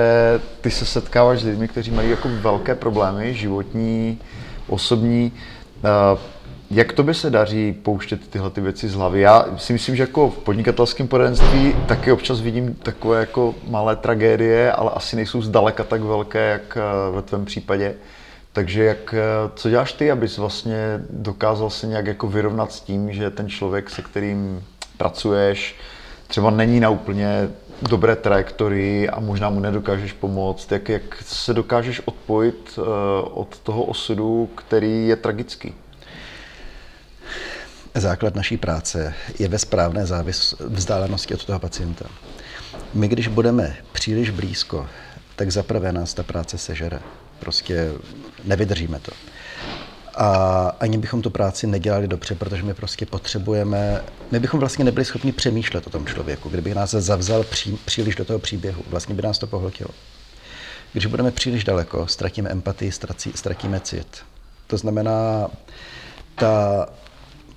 ty se setkáváš s lidmi, kteří mají jako velké problémy, životní, osobní. Jak to by se daří pouštět tyhle ty věci z hlavy? Já si myslím, že jako v podnikatelském poradenství taky občas vidím takové jako malé tragédie, ale asi nejsou zdaleka tak velké, jak ve tvém případě. Takže jak, co děláš ty, abys vlastně dokázal se nějak jako vyrovnat s tím, že ten člověk, se kterým pracuješ, třeba není na úplně dobré trajektorii a možná mu nedokážeš pomoct, jak, jak se dokážeš odpojit uh, od toho osudu, který je tragický? Základ naší práce je ve správné závis vzdálenosti od toho pacienta. My, když budeme příliš blízko, tak zaprvé nás ta práce sežere. Prostě nevydržíme to. A ani bychom tu práci nedělali dobře, protože my prostě potřebujeme, my bychom vlastně nebyli schopni přemýšlet o tom člověku, kdyby nás zavzal pří, příliš do toho příběhu, vlastně by nás to pohltilo. Když budeme příliš daleko, ztratíme empatii, ztratí, ztratíme cit. To znamená, ta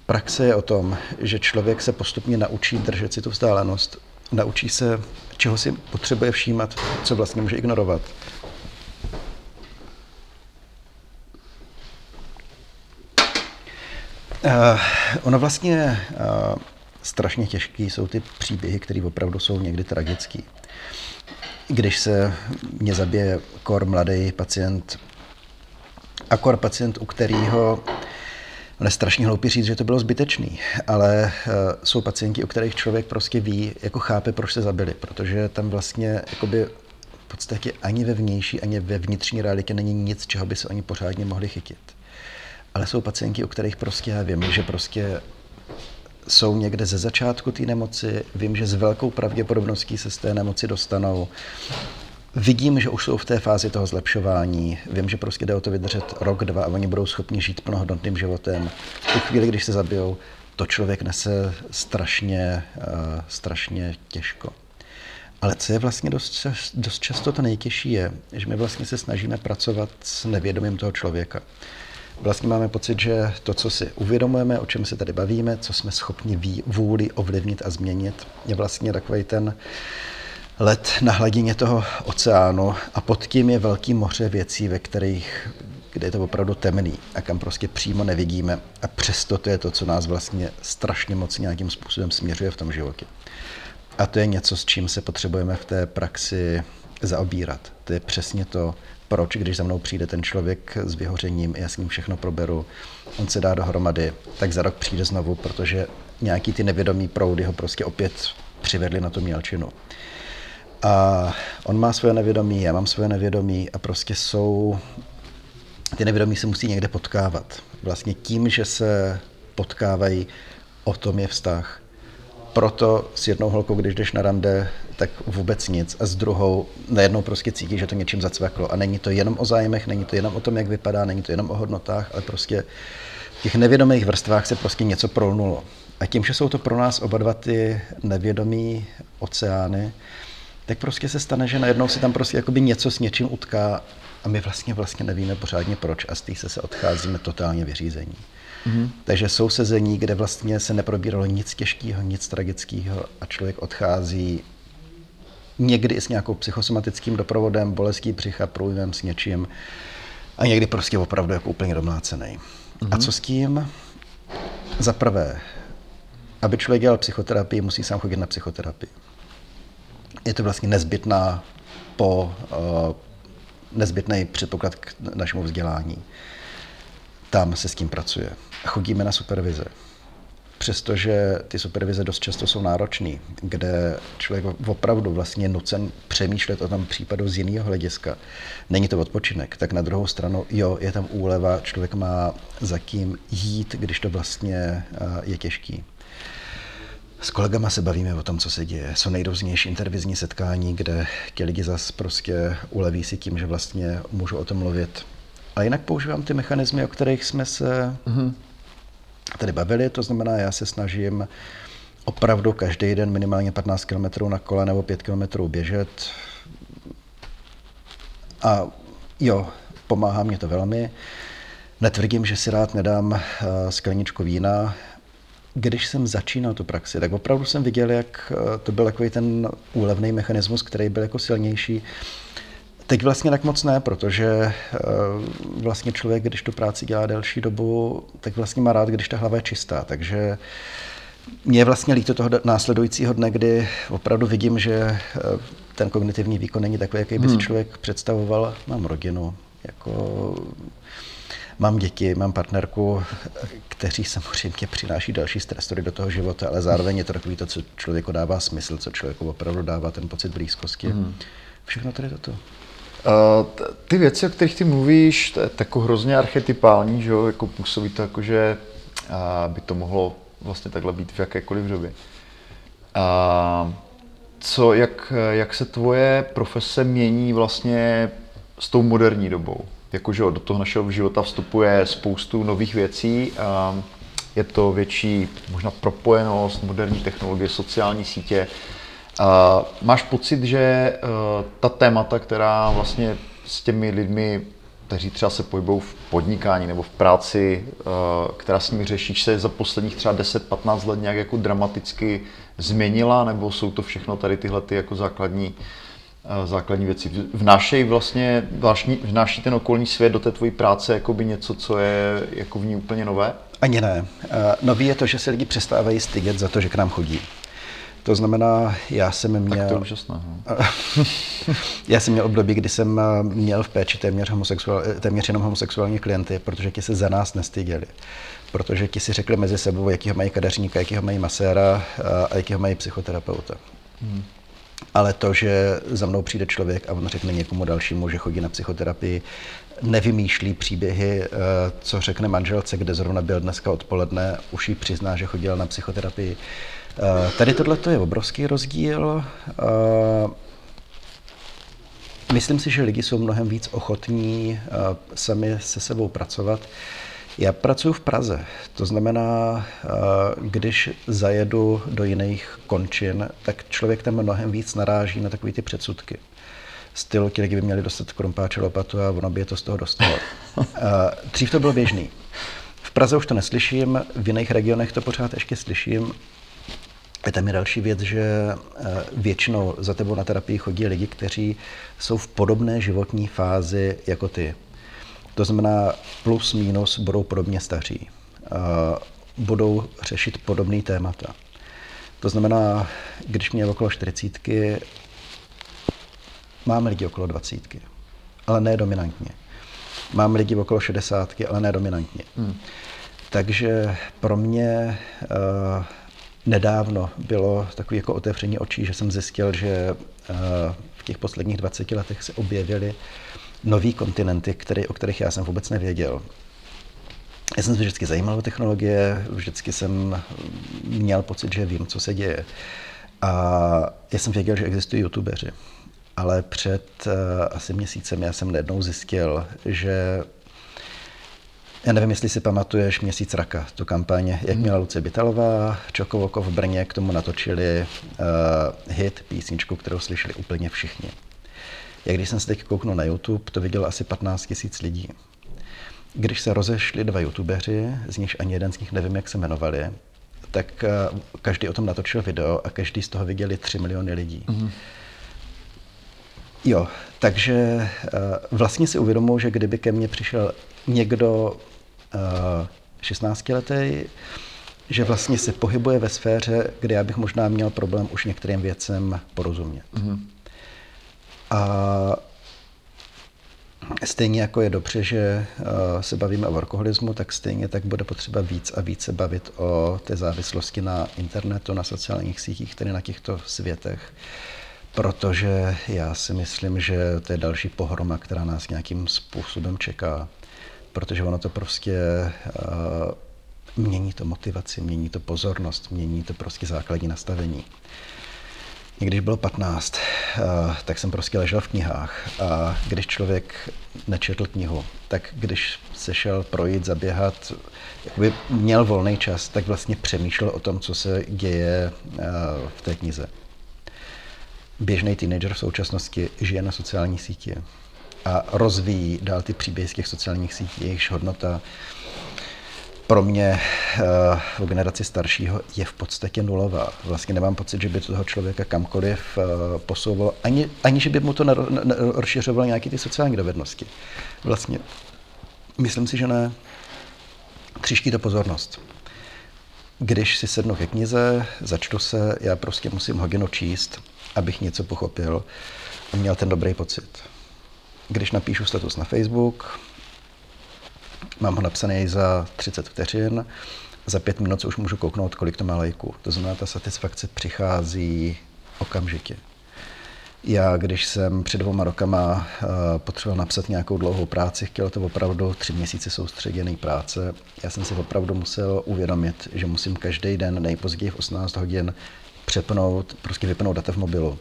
praxe je o tom, že člověk se postupně naučí držet si tu vzdálenost, naučí se, čeho si potřebuje všímat, co vlastně může ignorovat. Uh, ono vlastně uh, strašně těžký jsou ty příběhy, které opravdu jsou někdy tragický. Když se mě zabije kor mladý pacient a kor pacient, u kterého je strašně hloupý říct, že to bylo zbytečný, ale uh, jsou pacienti, u kterých člověk prostě ví, jako chápe, proč se zabili, protože tam vlastně jakoby v podstatě ani ve vnější, ani ve vnitřní realitě není nic, čeho by se oni pořádně mohli chytit. Ale jsou pacienti, u kterých prostě já vím, že prostě jsou někde ze začátku té nemoci, vím, že s velkou pravděpodobností se z té nemoci dostanou. Vidím, že už jsou v té fázi toho zlepšování, vím, že prostě jde o to vydržet rok, dva a oni budou schopni žít plnohodnotným životem. V tu chvíli, když se zabijou, to člověk nese strašně, uh, strašně těžko. Ale co je vlastně dost, dost často to nejtěžší je, že my vlastně se snažíme pracovat s nevědomím toho člověka. Vlastně máme pocit, že to, co si uvědomujeme, o čem se tady bavíme, co jsme schopni vůli ovlivnit a změnit, je vlastně takový ten let na hladině toho oceánu a pod tím je velký moře věcí, ve kterých, kde je to opravdu temný a kam prostě přímo nevidíme a přesto to je to, co nás vlastně strašně moc nějakým způsobem směřuje v tom životě. A to je něco, s čím se potřebujeme v té praxi zaobírat. To je přesně to, proč, když za mnou přijde ten člověk s vyhořením, já s ním všechno proberu, on se dá dohromady, tak za rok přijde znovu, protože nějaký ty nevědomí proudy ho prostě opět přivedli na tu mělčinu. A on má svoje nevědomí, já mám svoje nevědomí a prostě jsou, ty nevědomí se musí někde potkávat. Vlastně tím, že se potkávají, o tom je vztah. Proto s jednou holkou, když jdeš na rande, tak vůbec nic. A s druhou najednou prostě cítí, že to něčím zacvaklo. A není to jenom o zájmech, není to jenom o tom, jak vypadá, není to jenom o hodnotách, ale prostě v těch nevědomých vrstvách se prostě něco prolnulo. A tím, že jsou to pro nás oba dva ty nevědomí oceány, tak prostě se stane, že najednou se tam prostě jakoby něco s něčím utká a my vlastně vlastně nevíme pořádně proč a z té se, se odcházíme totálně vyřízení. Mm-hmm. Takže jsou sezení, kde vlastně se neprobíralo nic těžkého, nic tragického a člověk odchází někdy i s nějakou psychosomatickým doprovodem, bolestí břicha, průjmem s něčím a někdy prostě opravdu jako úplně domlácený. Mm-hmm. A co s tím? Za prvé, aby člověk dělal psychoterapii, musí sám chodit na psychoterapii. Je to vlastně nezbytná po uh, nezbytný předpoklad k našemu vzdělání. Tam se s tím pracuje. Chodíme na supervize. Přestože ty supervize dost často jsou náročný, kde člověk opravdu vlastně nucen přemýšlet o tom případu z jiného hlediska, není to odpočinek, tak na druhou stranu, jo, je tam úleva, člověk má za kým jít, když to vlastně eh, je těžký. S kolegama se bavíme o tom, co se děje. Jsou nejrůznější intervizní setkání, kde ti lidi zase prostě uleví si tím, že vlastně můžu o tom mluvit. A jinak používám ty mechanismy, o kterých jsme se mm-hmm. Tady bavili. To znamená, já se snažím opravdu každý den minimálně 15 km na kole nebo 5 km běžet. A jo, pomáhá mě to velmi. Netvrdím, že si rád nedám eh, skleničku vína, když jsem začínal tu praxi, tak opravdu jsem viděl, jak eh, to byl takový ten úlevný mechanismus, který byl jako silnější. Teď vlastně tak moc ne, protože eh, vlastně člověk, když tu práci dělá delší dobu, tak vlastně má rád, když ta hlava je čistá. Takže mě je vlastně líto toho následujícího dne, kdy opravdu vidím, že eh, ten kognitivní výkon není takový, jaký by si hmm. člověk představoval. Mám rodinu, jako Mám děti, mám partnerku, kteří samozřejmě přináší další stresory do toho života, ale zároveň je to takový to, co člověku dává smysl, co člověku opravdu dává ten pocit blízkosti. Mm. Všechno tady toto. Uh, ty věci, o kterých ty mluvíš, to je jako hrozně archetypální, že jo? Jako působí to jako, že uh, by to mohlo vlastně takhle být v jakékoliv době. Uh, co, jak, jak se tvoje profese mění vlastně s tou moderní dobou? jakože do toho našeho života vstupuje spoustu nových věcí. Je to větší možná propojenost, moderní technologie, sociální sítě. Máš pocit, že e, ta témata, která vlastně s těmi lidmi, kteří třeba se pohybují v podnikání nebo v práci, e, která s nimi řešíš, se za posledních třeba 10-15 let nějak jako dramaticky změnila, nebo jsou to všechno tady tyhle ty jako základní základní věci. Vnášejí vlastně, vnáší ten okolní svět do té tvojí práce jako by něco, co je jako v ní úplně nové? Ani ne. Nový je to, že se lidi přestávají stydět za to, že k nám chodí. To znamená, já jsem měl... Tak to je úžasné. No. *laughs* já jsem měl období, kdy jsem měl v péči téměř, homosexuál, téměř jenom homosexuální klienty, protože ti se za nás nestyděli. Protože ti si řekli mezi sebou, jakýho mají kadeřníka, jakýho mají maséra a jakýho mají psychoterapeuta. Hmm. Ale to, že za mnou přijde člověk a on řekne někomu dalšímu, že chodí na psychoterapii, nevymýšlí příběhy, eh, co řekne manželce, kde zrovna byl dneska odpoledne, už jí přizná, že chodil na psychoterapii. Eh, tady tohle je obrovský rozdíl. Eh, myslím si, že lidi jsou mnohem víc ochotní sami se sebou pracovat. Já pracuji v Praze, to znamená, eh, když zajedu do jiných končin, tak člověk tam mnohem víc naráží na takové ty předsudky. Styl, ti lidi by měli dostat krumpáče lopatu a ono by je to z toho dostalo. Eh, dřív to bylo běžný. V Praze už to neslyším, v jiných regionech to pořád ještě slyším. Je tam je další věc, že eh, většinou za tebou na terapii chodí lidi, kteří jsou v podobné životní fázi jako ty. To znamená, plus minus budou podobně staří. Budou řešit podobné témata. To znamená, když mě je okolo 40, máme lidi okolo 20, ale ne dominantně. Mám lidi okolo 60, ale ne dominantně. Hmm. Takže pro mě uh, nedávno bylo takové jako otevření očí, že jsem zjistil, že uh, v těch posledních 20 letech se objevily nový kontinenty, který, o kterých já jsem vůbec nevěděl. Já jsem se vždycky zajímal o technologie, vždycky jsem měl pocit, že vím, co se děje. A já jsem věděl, že existují youtubeři. Ale před uh, asi měsícem já jsem najednou zjistil, že já nevím, jestli si pamatuješ Měsíc raka, tu kampaně, jak mhm. měla Lucie Bitalová, Čokovoko v Brně, k tomu natočili uh, hit, písničku, kterou slyšeli úplně všichni. Jak když jsem se teď kouknul na YouTube, to vidělo asi 15 tisíc lidí. Když se rozešli dva youtubeři, z nich ani jeden z nich nevím, jak se jmenovali, tak eh, každý o tom natočil video a každý z toho viděli 3 miliony lidí. Mm-hmm. Jo, takže eh, vlastně si uvědomuji, že kdyby ke mně přišel někdo 16 eh, letý, že vlastně se pohybuje ve sféře, kde já bych možná měl problém už některým věcem porozumět. Mm-hmm. A Stejně jako je dobře, že uh, se bavíme o alkoholismu, tak stejně tak bude potřeba víc a víc se bavit o té závislosti na internetu, na sociálních sítích, tedy na těchto světech. Protože já si myslím, že to je další pohroma, která nás nějakým způsobem čeká. Protože ono to prostě uh, mění to motivaci, mění to pozornost, mění to prostě základní nastavení. Když bylo 15, uh, tak jsem prostě ležel v knihách a když člověk nečetl knihu, tak když se šel projít, zaběhat, jakoby měl volný čas, tak vlastně přemýšlel o tom, co se děje uh, v té knize. Běžný teenager v současnosti žije na sociální sítě a rozvíjí dál ty příběhy z těch sociálních sítí, jejichž hodnota pro mě v generaci staršího je v podstatě nulová. Vlastně nemám pocit, že by toho člověka kamkoliv posouval, ani, ani že by mu to rozšiřovalo nějaké ty sociální dovednosti. Vlastně myslím si, že ne. Křižký to pozornost. Když si sednu ke knize, začtu se, já prostě musím hodinu číst, abych něco pochopil a měl ten dobrý pocit. Když napíšu status na Facebook, mám ho napsaný za 30 vteřin, za pět minut už můžu kouknout, kolik to má lajku. To znamená, ta satisfakce přichází okamžitě. Já, když jsem před dvouma rokama uh, potřeboval napsat nějakou dlouhou práci, chtěl to opravdu tři měsíce soustředěný práce. Já jsem si opravdu musel uvědomit, že musím každý den nejpozději v 18 hodin přepnout, prostě vypnout data v mobilu.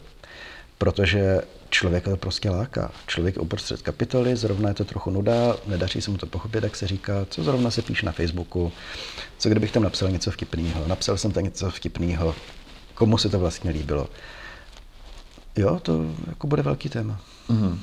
Protože člověka to prostě láká. Člověk uprostřed kapitoly, zrovna je to trochu nuda, nedaří se mu to pochopit, jak se říká, co zrovna se píše na Facebooku, co kdybych tam napsal něco vtipného, napsal jsem tam něco vtipného, komu se to vlastně líbilo. Jo, to jako bude velký téma. Mm-hmm.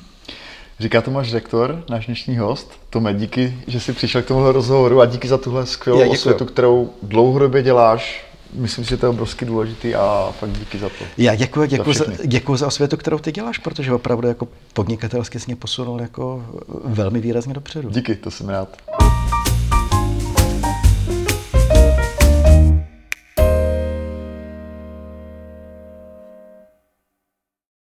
Říká Tomáš Rektor, náš dnešní host. Tome, díky, že jsi přišel k tomuhle rozhovoru a díky za tuhle skvělou osvětu, kterou dlouhodobě děláš myslím si, že to je obrovsky důležitý a fakt díky za to. Já děkuji, děkuji za, děkuji za osvětu, kterou ty děláš, protože opravdu jako podnikatelsky jsi mě posunul jako velmi výrazně dopředu. Díky, to jsem rád.